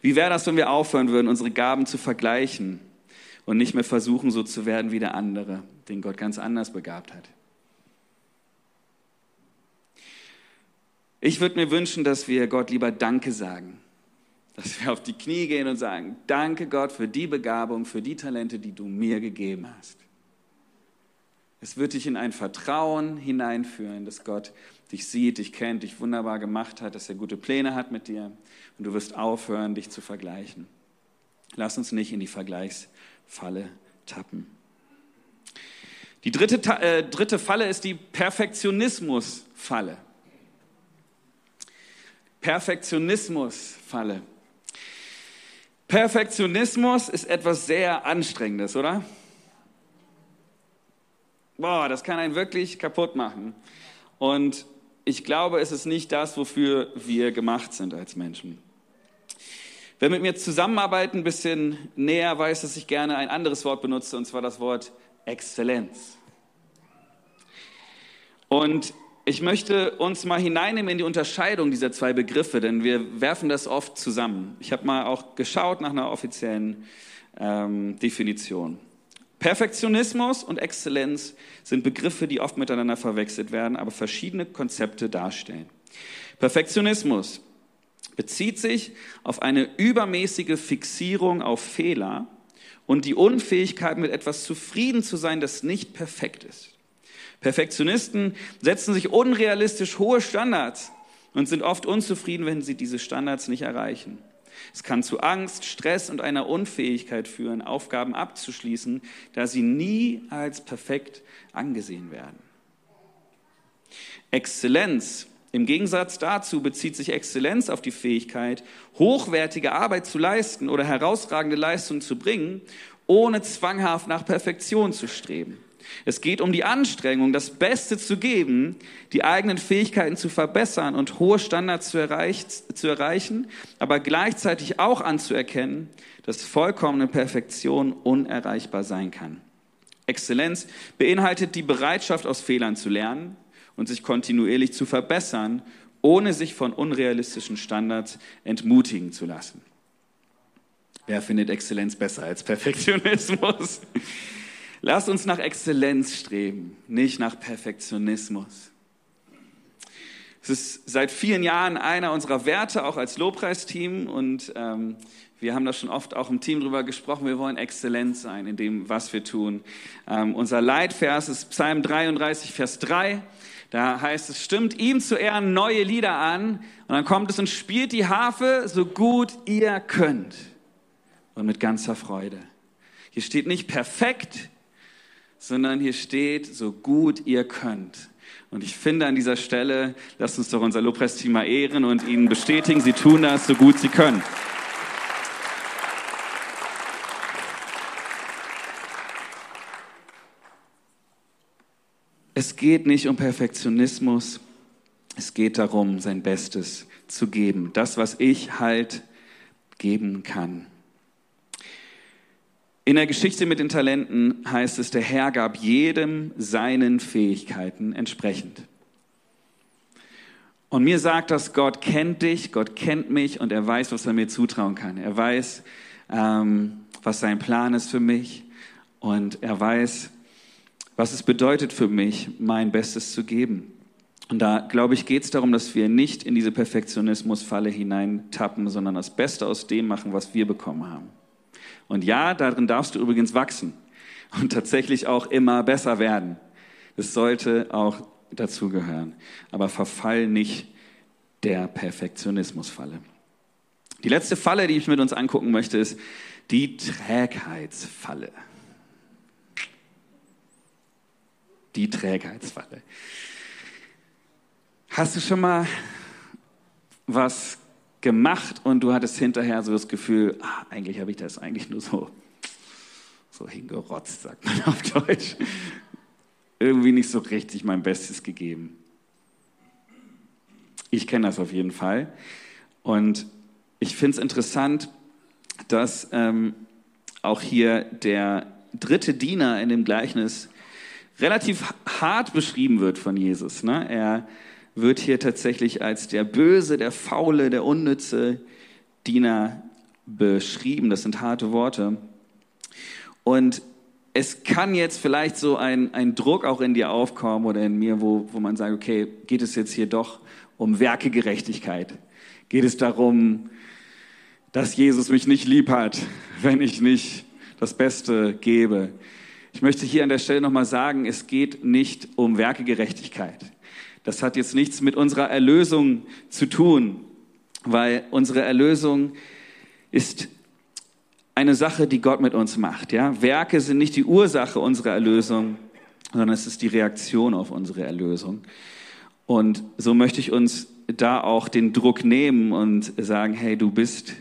S7: Wie wäre das, wenn wir aufhören würden, unsere Gaben zu vergleichen und nicht mehr versuchen, so zu werden wie der andere, den Gott ganz anders begabt hat? Ich würde mir wünschen, dass wir Gott lieber Danke sagen. Dass wir auf die Knie gehen und sagen, danke Gott für die Begabung, für die Talente, die du mir gegeben hast. Es wird dich in ein Vertrauen hineinführen, dass Gott dich sieht, dich kennt, dich wunderbar gemacht hat, dass er gute Pläne hat mit dir und du wirst aufhören, dich zu vergleichen. Lass uns nicht in die Vergleichsfalle tappen. Die dritte, äh, dritte Falle ist die Perfektionismusfalle. Perfektionismusfalle. Perfektionismus ist etwas sehr Anstrengendes, oder? Boah, das kann einen wirklich kaputt machen. Und ich glaube, es ist nicht das, wofür wir gemacht sind als Menschen. Wer mit mir zusammenarbeitet, ein bisschen näher weiß, dass ich gerne ein anderes Wort benutze, und zwar das Wort Exzellenz. Und ich möchte uns mal hineinnehmen in die Unterscheidung dieser zwei Begriffe, denn wir werfen das oft zusammen. Ich habe mal auch geschaut nach einer offiziellen ähm, Definition. Perfektionismus und Exzellenz sind Begriffe, die oft miteinander verwechselt werden, aber verschiedene Konzepte darstellen. Perfektionismus bezieht sich auf eine übermäßige Fixierung auf Fehler und die Unfähigkeit, mit etwas zufrieden zu sein, das nicht perfekt ist. Perfektionisten setzen sich unrealistisch hohe Standards und sind oft unzufrieden, wenn sie diese Standards nicht erreichen. Es kann zu Angst, Stress und einer Unfähigkeit führen, Aufgaben abzuschließen, da sie nie als perfekt angesehen werden. Exzellenz. Im Gegensatz dazu bezieht sich Exzellenz auf die Fähigkeit, hochwertige Arbeit zu leisten oder herausragende Leistungen zu bringen, ohne zwanghaft nach Perfektion zu streben. Es geht um die Anstrengung, das Beste zu geben, die eigenen Fähigkeiten zu verbessern und hohe Standards zu, zu erreichen, aber gleichzeitig auch anzuerkennen, dass vollkommene Perfektion unerreichbar sein kann. Exzellenz beinhaltet die Bereitschaft, aus Fehlern zu lernen und sich kontinuierlich zu verbessern, ohne sich von unrealistischen Standards entmutigen zu lassen. Wer findet Exzellenz besser als Perfektionismus? Lass uns nach Exzellenz streben, nicht nach Perfektionismus. Es ist seit vielen Jahren einer unserer Werte, auch als Lobpreisteam. Und ähm, wir haben da schon oft auch im Team drüber gesprochen. Wir wollen exzellent sein in dem, was wir tun. Ähm, unser Leitvers ist Psalm 33, Vers 3. Da heißt es, stimmt ihm zu Ehren neue Lieder an. Und dann kommt es und spielt die Harfe so gut ihr könnt. Und mit ganzer Freude. Hier steht nicht perfekt, sondern hier steht, so gut ihr könnt. Und ich finde an dieser Stelle, lasst uns doch unser Lobpreisteam mal ehren und ihnen bestätigen, sie tun das so gut sie können. Es geht nicht um Perfektionismus, es geht darum, sein Bestes zu geben. Das, was ich halt geben kann. In der Geschichte mit den Talenten heißt es, der Herr gab jedem seinen Fähigkeiten entsprechend. Und mir sagt das, Gott kennt dich, Gott kennt mich und er weiß, was er mir zutrauen kann. Er weiß, ähm, was sein Plan ist für mich und er weiß, was es bedeutet für mich, mein Bestes zu geben. Und da, glaube ich, geht es darum, dass wir nicht in diese Perfektionismusfalle hineintappen, sondern das Beste aus dem machen, was wir bekommen haben. Und ja, darin darfst du übrigens wachsen und tatsächlich auch immer besser werden. Das sollte auch dazugehören. Aber verfall nicht der Perfektionismusfalle. Die letzte Falle, die ich mit uns angucken möchte, ist die Trägheitsfalle. Die Trägheitsfalle. Hast du schon mal was gemacht und du hattest hinterher so das Gefühl, ah, eigentlich habe ich das eigentlich nur so, so hingerotzt, sagt man (laughs) auf Deutsch. Irgendwie nicht so richtig mein Bestes gegeben. Ich kenne das auf jeden Fall. Und ich finde es interessant, dass ähm, auch hier der dritte Diener in dem Gleichnis relativ hart beschrieben wird von Jesus. Ne? Er wird hier tatsächlich als der böse, der faule, der unnütze Diener beschrieben. Das sind harte Worte. Und es kann jetzt vielleicht so ein, ein Druck auch in dir aufkommen oder in mir, wo, wo man sagt, okay, geht es jetzt hier doch um Werkegerechtigkeit? Geht es darum, dass Jesus mich nicht lieb hat, wenn ich nicht das Beste gebe? Ich möchte hier an der Stelle nochmal sagen, es geht nicht um Werkegerechtigkeit. Das hat jetzt nichts mit unserer Erlösung zu tun, weil unsere Erlösung ist eine Sache, die Gott mit uns macht. Ja? Werke sind nicht die Ursache unserer Erlösung, sondern es ist die Reaktion auf unsere Erlösung. Und so möchte ich uns da auch den Druck nehmen und sagen, hey, du bist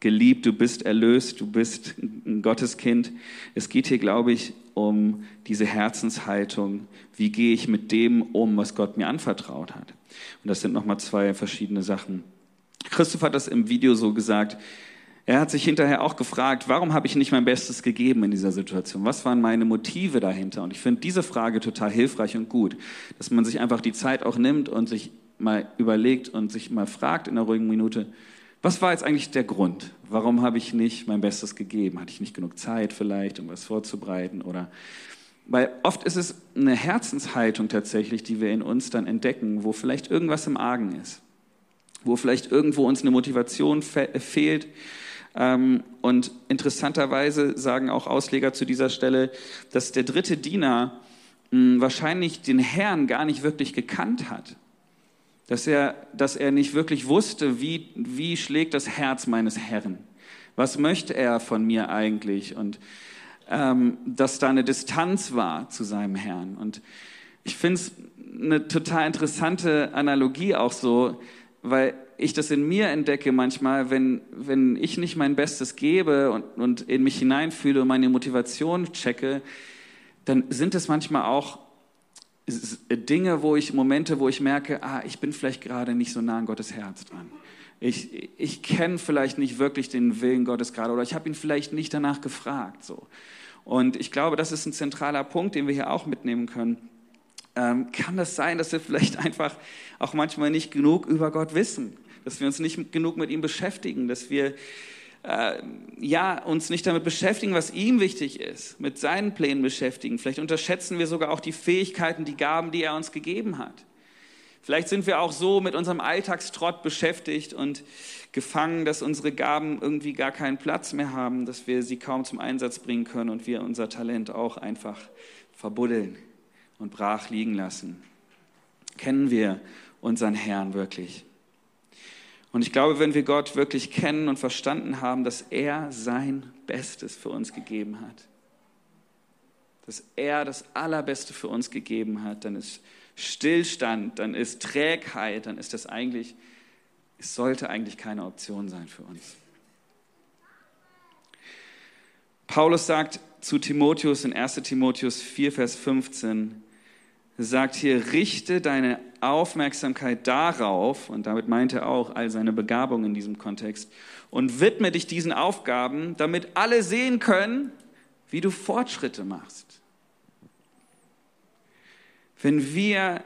S7: geliebt, du bist erlöst, du bist ein Gotteskind. Es geht hier, glaube ich, um diese Herzenshaltung. Wie gehe ich mit dem um, was Gott mir anvertraut hat? Und das sind nochmal zwei verschiedene Sachen. Christoph hat das im Video so gesagt. Er hat sich hinterher auch gefragt, warum habe ich nicht mein Bestes gegeben in dieser Situation? Was waren meine Motive dahinter? Und ich finde diese Frage total hilfreich und gut, dass man sich einfach die Zeit auch nimmt und sich mal überlegt und sich mal fragt in einer ruhigen Minute, was war jetzt eigentlich der Grund? Warum habe ich nicht mein Bestes gegeben? Hatte ich nicht genug Zeit vielleicht, um was vorzubereiten? Oder weil oft ist es eine Herzenshaltung tatsächlich, die wir in uns dann entdecken, wo vielleicht irgendwas im Argen ist, wo vielleicht irgendwo uns eine Motivation fe fehlt. Ähm, und interessanterweise sagen auch Ausleger zu dieser Stelle, dass der dritte Diener mh, wahrscheinlich den Herrn gar nicht wirklich gekannt hat dass er, dass er nicht wirklich wusste, wie, wie schlägt das Herz meines Herrn. Was möchte er von mir eigentlich? Und ähm, dass da eine Distanz war zu seinem Herrn. Und ich finde es eine total interessante Analogie auch so, weil ich das in mir entdecke manchmal, wenn, wenn ich nicht mein Bestes gebe und, und in mich hineinfühle und meine Motivation checke, dann sind es manchmal auch Dinge, wo ich, Momente, wo ich merke, ah, ich bin vielleicht gerade nicht so nah an Gottes Herz dran. Ich, ich kenne vielleicht nicht wirklich den Willen Gottes gerade oder ich habe ihn vielleicht nicht danach gefragt. So. Und ich glaube, das ist ein zentraler Punkt, den wir hier auch mitnehmen können. Ähm, kann das sein, dass wir vielleicht einfach auch manchmal nicht genug über Gott wissen, dass wir uns nicht genug mit ihm beschäftigen, dass wir äh, ja, uns nicht damit beschäftigen, was ihm wichtig ist, mit seinen Plänen beschäftigen. Vielleicht unterschätzen wir sogar auch die Fähigkeiten, die Gaben, die er uns gegeben hat. Vielleicht sind wir auch so mit unserem Alltagstrott beschäftigt und gefangen, dass unsere Gaben irgendwie gar keinen Platz mehr haben, dass wir sie kaum zum Einsatz bringen können und wir unser Talent auch einfach verbuddeln und brach liegen lassen. Kennen wir unseren Herrn wirklich? Und ich glaube, wenn wir Gott wirklich kennen und verstanden haben, dass er sein Bestes für uns gegeben hat, dass er das Allerbeste für uns gegeben hat, dann ist Stillstand, dann ist Trägheit, dann ist das eigentlich, es sollte eigentlich keine Option sein für uns. Paulus sagt zu Timotheus in 1 Timotheus 4, Vers 15, sagt hier, richte deine Aufmerksamkeit darauf, und damit meint er auch all seine Begabungen in diesem Kontext, und widme dich diesen Aufgaben, damit alle sehen können, wie du Fortschritte machst. Wenn wir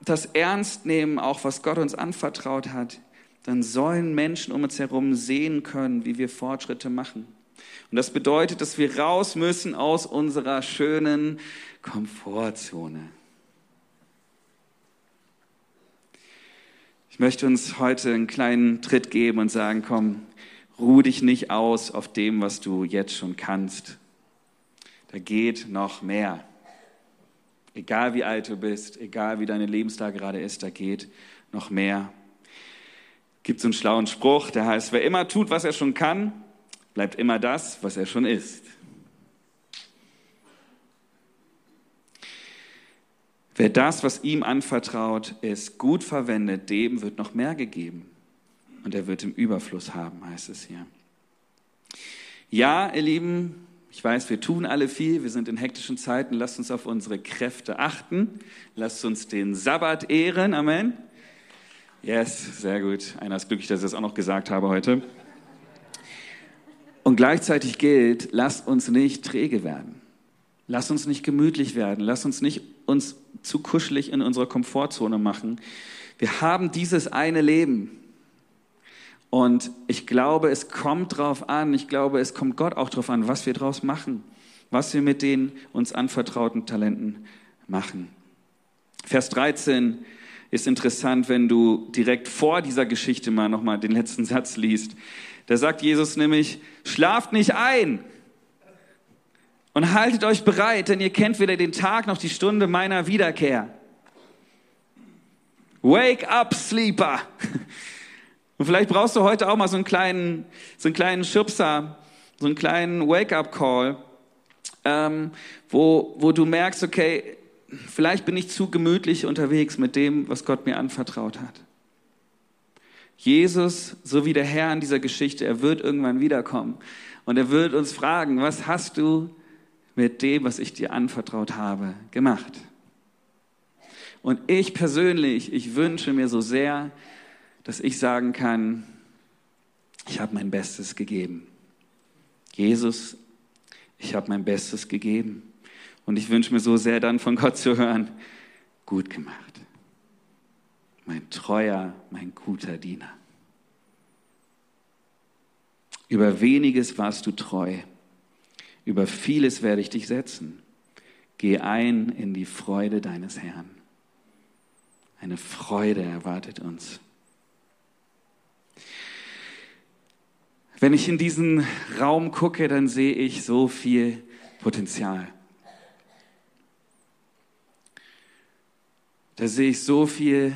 S7: das ernst nehmen, auch was Gott uns anvertraut hat, dann sollen Menschen um uns herum sehen können, wie wir Fortschritte machen. Und das bedeutet, dass wir raus müssen aus unserer schönen Komfortzone. Ich möchte uns heute einen kleinen Tritt geben und sagen, komm, ruh dich nicht aus auf dem, was du jetzt schon kannst. Da geht noch mehr. Egal wie alt du bist, egal wie deine Lebenslage gerade ist, da geht noch mehr. Gibt so einen schlauen Spruch, der heißt, wer immer tut, was er schon kann, bleibt immer das, was er schon ist. Wer das, was ihm anvertraut ist, gut verwendet, dem wird noch mehr gegeben. Und er wird im Überfluss haben, heißt es hier. Ja, ihr Lieben, ich weiß, wir tun alle viel, wir sind in hektischen Zeiten, lasst uns auf unsere Kräfte achten, lasst uns den Sabbat ehren, Amen. Yes, sehr gut. Einer ist glücklich, dass ich das auch noch gesagt habe heute. Und gleichzeitig gilt, lasst uns nicht träge werden. Lasst uns nicht gemütlich werden. Lasst uns nicht uns zu kuschelig in unserer Komfortzone machen. Wir haben dieses eine Leben. Und ich glaube, es kommt drauf an, ich glaube, es kommt Gott auch drauf an, was wir draus machen, was wir mit den uns anvertrauten Talenten machen. Vers 13 ist interessant, wenn du direkt vor dieser Geschichte mal nochmal den letzten Satz liest. Da sagt Jesus nämlich, schlaft nicht ein und haltet euch bereit, denn ihr kennt weder den Tag noch die Stunde meiner Wiederkehr. Wake up, Sleeper. (laughs) Und vielleicht brauchst du heute auch mal so einen kleinen, so einen kleinen Schubser, so einen kleinen Wake-up-Call, ähm, wo, wo du merkst, okay, vielleicht bin ich zu gemütlich unterwegs mit dem, was Gott mir anvertraut hat. Jesus, so wie der Herr in dieser Geschichte, er wird irgendwann wiederkommen. Und er wird uns fragen, was hast du mit dem, was ich dir anvertraut habe, gemacht? Und ich persönlich, ich wünsche mir so sehr, dass ich sagen kann, ich habe mein Bestes gegeben. Jesus, ich habe mein Bestes gegeben. Und ich wünsche mir so sehr dann von Gott zu hören, gut gemacht. Mein treuer, mein guter Diener. Über weniges warst du treu. Über vieles werde ich dich setzen. Geh ein in die Freude deines Herrn. Eine Freude erwartet uns. Wenn ich in diesen Raum gucke, dann sehe ich so viel Potenzial. Da sehe ich so viele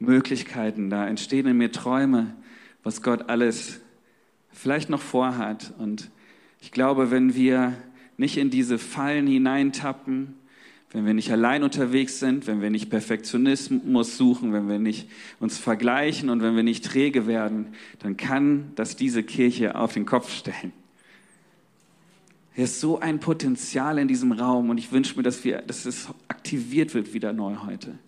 S7: Möglichkeiten, da entstehen in mir Träume, was Gott alles vielleicht noch vorhat. Und ich glaube, wenn wir nicht in diese Fallen hineintappen, wenn wir nicht allein unterwegs sind, wenn wir nicht Perfektionismus suchen, wenn wir nicht uns vergleichen und wenn wir nicht träge werden, dann kann das diese Kirche auf den Kopf stellen. Hier ist so ein Potenzial in diesem Raum und ich wünsche mir, dass, wir, dass es aktiviert wird wieder neu heute.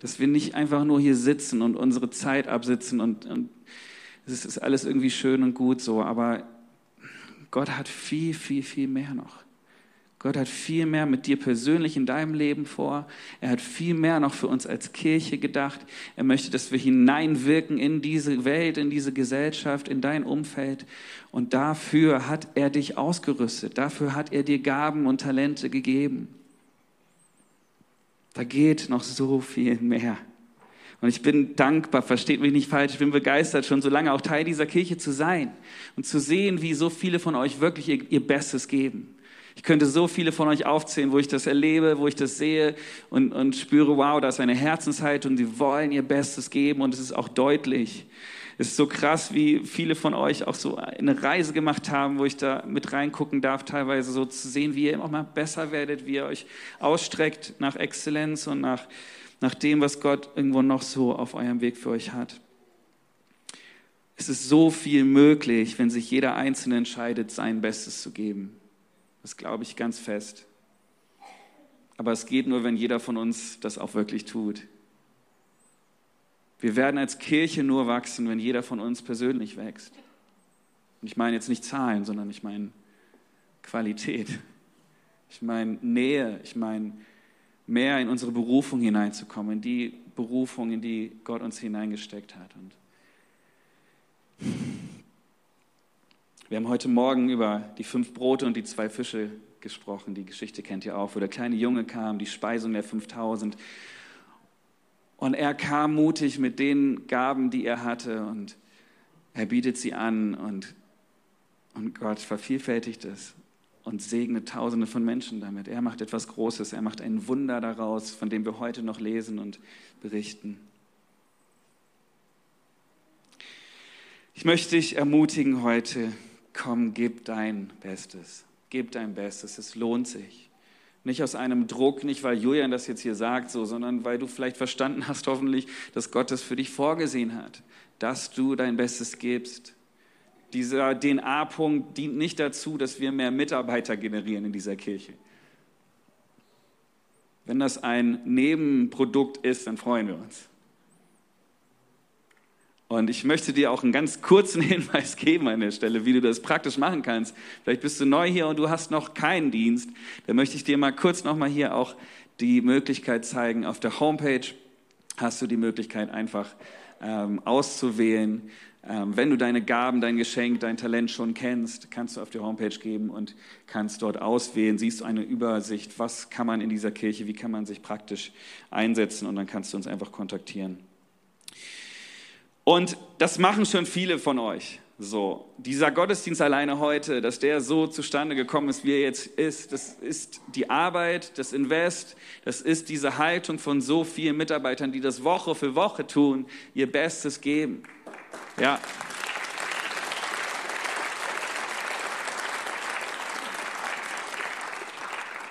S7: Dass wir nicht einfach nur hier sitzen und unsere Zeit absitzen und, und es ist alles irgendwie schön und gut so, aber Gott hat viel, viel, viel mehr noch. Gott hat viel mehr mit dir persönlich in deinem Leben vor. Er hat viel mehr noch für uns als Kirche gedacht. Er möchte, dass wir hineinwirken in diese Welt, in diese Gesellschaft, in dein Umfeld. Und dafür hat er dich ausgerüstet. Dafür hat er dir Gaben und Talente gegeben. Da geht noch so viel mehr. Und ich bin dankbar, versteht mich nicht falsch, ich bin begeistert, schon so lange auch Teil dieser Kirche zu sein und zu sehen, wie so viele von euch wirklich ihr, ihr Bestes geben. Ich könnte so viele von euch aufzählen, wo ich das erlebe, wo ich das sehe und, und spüre, wow, da ist eine Herzenshaltung, die wollen ihr Bestes geben und es ist auch deutlich. Es ist so krass, wie viele von euch auch so eine Reise gemacht haben, wo ich da mit reingucken darf, teilweise so zu sehen, wie ihr immer mal besser werdet, wie ihr euch ausstreckt nach Exzellenz und nach, nach dem, was Gott irgendwo noch so auf eurem Weg für euch hat. Es ist so viel möglich, wenn sich jeder Einzelne entscheidet, sein Bestes zu geben. Das glaube ich ganz fest. Aber es geht nur, wenn jeder von uns das auch wirklich tut. Wir werden als Kirche nur wachsen, wenn jeder von uns persönlich wächst. Und ich meine jetzt nicht Zahlen, sondern ich meine Qualität. Ich meine Nähe, ich meine mehr in unsere Berufung hineinzukommen, in die Berufung, in die Gott uns hineingesteckt hat. Und wir haben heute Morgen über die fünf Brote und die zwei Fische gesprochen. Die Geschichte kennt ihr auch, wo der kleine Junge kam, die Speisung der 5000. Und er kam mutig mit den Gaben, die er hatte und er bietet sie an und, und Gott vervielfältigt es und segnet Tausende von Menschen damit. Er macht etwas Großes, er macht ein Wunder daraus, von dem wir heute noch lesen und berichten. Ich möchte dich ermutigen heute, komm, gib dein Bestes. Gib dein Bestes, es lohnt sich. Nicht aus einem Druck, nicht weil Julian das jetzt hier sagt, so, sondern weil du vielleicht verstanden hast, hoffentlich, dass Gott das für dich vorgesehen hat, dass du dein Bestes gibst. Dieser DNA-Punkt dient nicht dazu, dass wir mehr Mitarbeiter generieren in dieser Kirche. Wenn das ein Nebenprodukt ist, dann freuen wir uns. Und ich möchte dir auch einen ganz kurzen (laughs) Hinweis geben an der Stelle, wie du das praktisch machen kannst. Vielleicht bist du neu hier und du hast noch keinen Dienst. Da möchte ich dir mal kurz nochmal hier auch die Möglichkeit zeigen. Auf der Homepage hast du die Möglichkeit einfach ähm, auszuwählen. Ähm, wenn du deine Gaben, dein Geschenk, dein Talent schon kennst, kannst du auf die Homepage geben und kannst dort auswählen, siehst du eine Übersicht, was kann man in dieser Kirche, wie kann man sich praktisch einsetzen und dann kannst du uns einfach kontaktieren. Und das machen schon viele von euch. So, dieser Gottesdienst alleine heute, dass der so zustande gekommen ist, wie er jetzt ist, das ist die Arbeit, das Invest, das ist diese Haltung von so vielen Mitarbeitern, die das Woche für Woche tun, ihr Bestes geben. Ja.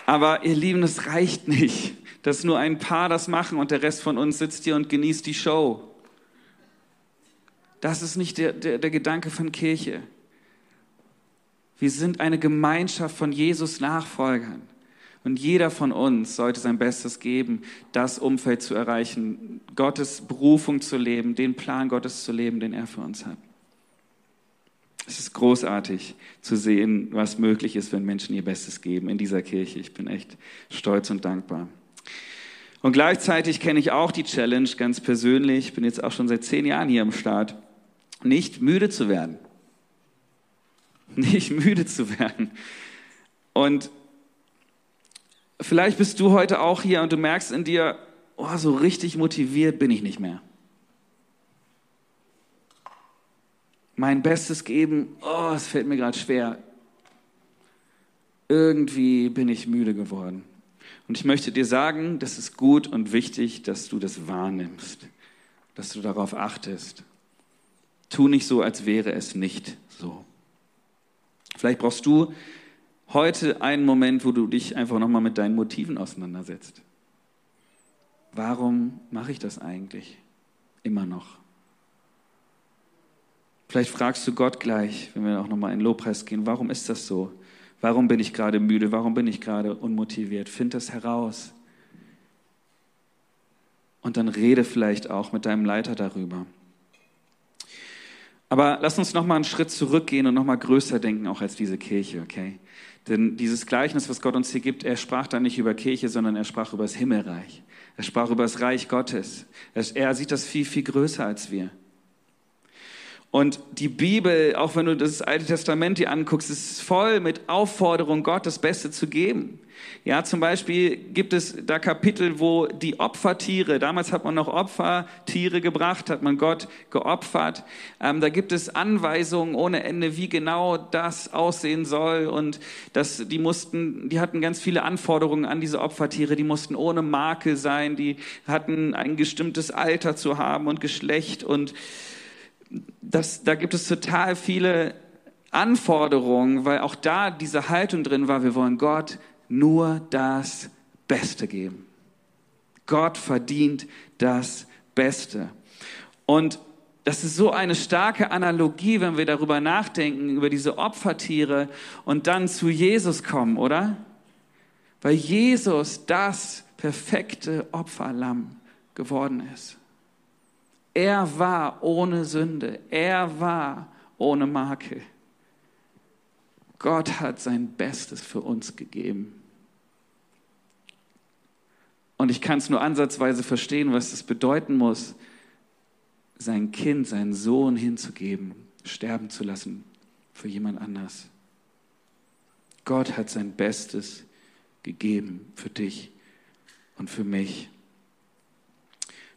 S7: Aber ihr Lieben, es reicht nicht, dass nur ein paar das machen und der Rest von uns sitzt hier und genießt die Show. Das ist nicht der, der, der Gedanke von Kirche. Wir sind eine Gemeinschaft von Jesus Nachfolgern. Und jeder von uns sollte sein Bestes geben, das Umfeld zu erreichen, Gottes Berufung zu leben, den Plan Gottes zu leben, den er für uns hat. Es ist großartig zu sehen, was möglich ist, wenn Menschen ihr Bestes geben in dieser Kirche. Ich bin echt stolz und dankbar. Und gleichzeitig kenne ich auch die Challenge ganz persönlich. Ich bin jetzt auch schon seit zehn Jahren hier am Start nicht müde zu werden. Nicht (laughs) müde zu werden. Und vielleicht bist du heute auch hier und du merkst in dir, oh, so richtig motiviert bin ich nicht mehr. Mein Bestes geben, oh, es fällt mir gerade schwer. Irgendwie bin ich müde geworden. Und ich möchte dir sagen, das ist gut und wichtig, dass du das wahrnimmst, dass du darauf achtest. Tu nicht so, als wäre es nicht so. Vielleicht brauchst du heute einen Moment, wo du dich einfach nochmal mit deinen Motiven auseinandersetzt. Warum mache ich das eigentlich immer noch? Vielleicht fragst du Gott gleich, wenn wir auch nochmal in Lobpreis gehen, warum ist das so? Warum bin ich gerade müde? Warum bin ich gerade unmotiviert? Find das heraus. Und dann rede vielleicht auch mit deinem Leiter darüber. Aber lass uns noch mal einen Schritt zurückgehen und noch mal größer denken, auch als diese Kirche, okay? Denn dieses Gleichnis, was Gott uns hier gibt, er sprach da nicht über Kirche, sondern er sprach über das Himmelreich. Er sprach über das Reich Gottes. Er sieht das viel, viel größer als wir. Und die Bibel, auch wenn du das Alte Testament dir anguckst, ist voll mit Aufforderung, Gott das Beste zu geben. Ja, zum Beispiel gibt es da Kapitel, wo die Opfertiere, damals hat man noch Opfertiere gebracht, hat man Gott geopfert. Ähm, da gibt es Anweisungen ohne Ende, wie genau das aussehen soll. Und das, die mussten, die hatten ganz viele Anforderungen an diese Opfertiere. Die mussten ohne Makel sein, die hatten ein bestimmtes Alter zu haben und Geschlecht und das, da gibt es total viele Anforderungen, weil auch da diese Haltung drin war, wir wollen Gott nur das Beste geben. Gott verdient das Beste. Und das ist so eine starke Analogie, wenn wir darüber nachdenken, über diese Opfertiere und dann zu Jesus kommen, oder? Weil Jesus das perfekte Opferlamm geworden ist. Er war ohne Sünde. Er war ohne Makel. Gott hat sein Bestes für uns gegeben. Und ich kann es nur ansatzweise verstehen, was es bedeuten muss, sein Kind, seinen Sohn hinzugeben, sterben zu lassen für jemand anders. Gott hat sein Bestes gegeben für dich und für mich.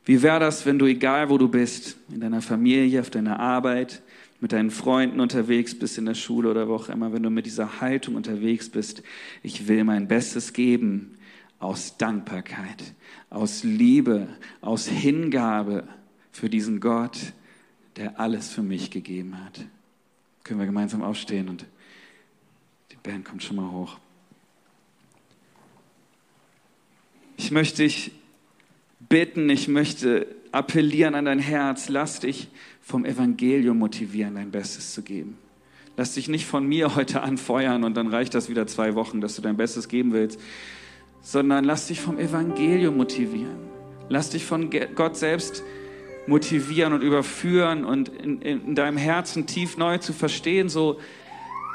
S7: Wie wäre das, wenn du, egal wo du bist, in deiner Familie, auf deiner Arbeit, mit deinen Freunden unterwegs bist, in der Schule oder wo auch immer, wenn du mit dieser Haltung unterwegs bist, ich will mein Bestes geben, aus Dankbarkeit, aus Liebe, aus Hingabe für diesen Gott, der alles für mich gegeben hat. Können wir gemeinsam aufstehen und die Band kommt schon mal hoch. Ich möchte dich bitten, ich möchte appellieren an dein Herz, lass dich vom Evangelium motivieren, dein Bestes zu geben. Lass dich nicht von mir heute anfeuern und dann reicht das wieder zwei Wochen, dass du dein Bestes geben willst, sondern lass dich vom Evangelium motivieren. Lass dich von Gott selbst motivieren und überführen und in, in deinem Herzen tief neu zu verstehen, so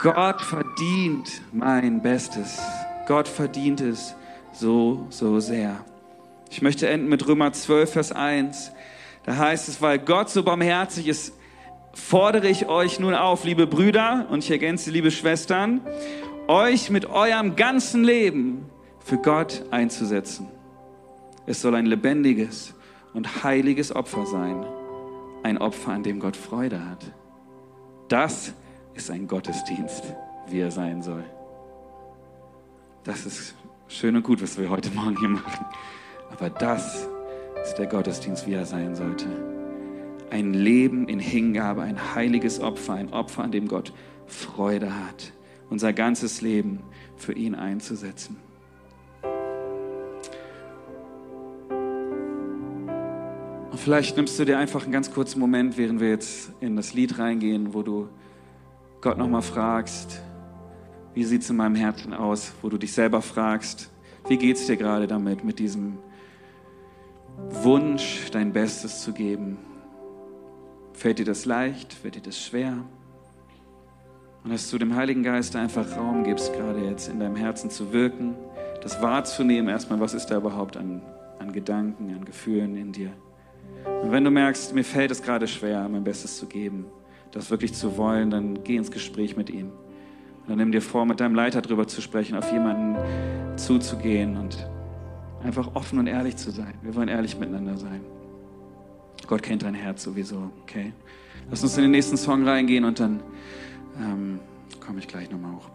S7: Gott verdient mein Bestes. Gott verdient es so, so sehr. Ich möchte enden mit Römer 12, Vers 1. Da heißt es, weil Gott so barmherzig ist, fordere ich euch nun auf, liebe Brüder, und ich ergänze, liebe Schwestern, euch mit eurem ganzen Leben für Gott einzusetzen. Es soll ein lebendiges und heiliges Opfer sein, ein Opfer, an dem Gott Freude hat. Das ist ein Gottesdienst, wie er sein soll. Das ist schön und gut, was wir heute Morgen hier machen. Aber das ist der Gottesdienst, wie er sein sollte. Ein Leben in Hingabe, ein heiliges Opfer, ein Opfer, an dem Gott Freude hat. Unser ganzes Leben für ihn einzusetzen. Und vielleicht nimmst du dir einfach einen ganz kurzen Moment, während wir jetzt in das Lied reingehen, wo du Gott nochmal fragst, wie sieht es in meinem Herzen aus, wo du dich selber fragst, wie geht es dir gerade damit, mit diesem Wunsch, dein Bestes zu geben. Fällt dir das leicht? Fällt dir das schwer? Und dass du dem Heiligen Geist einfach Raum gibst, gerade jetzt in deinem Herzen zu wirken, das wahrzunehmen erstmal, was ist da überhaupt an, an Gedanken, an Gefühlen in dir. Und wenn du merkst, mir fällt es gerade schwer, mein Bestes zu geben, das wirklich zu wollen, dann geh ins Gespräch mit ihm. Und dann nimm dir vor, mit deinem Leiter darüber zu sprechen, auf jemanden zuzugehen und Einfach offen und ehrlich zu sein. Wir wollen ehrlich miteinander sein. Gott kennt dein Herz sowieso, okay? Lass uns in den nächsten Song reingehen und dann ähm, komme ich gleich nochmal hoch.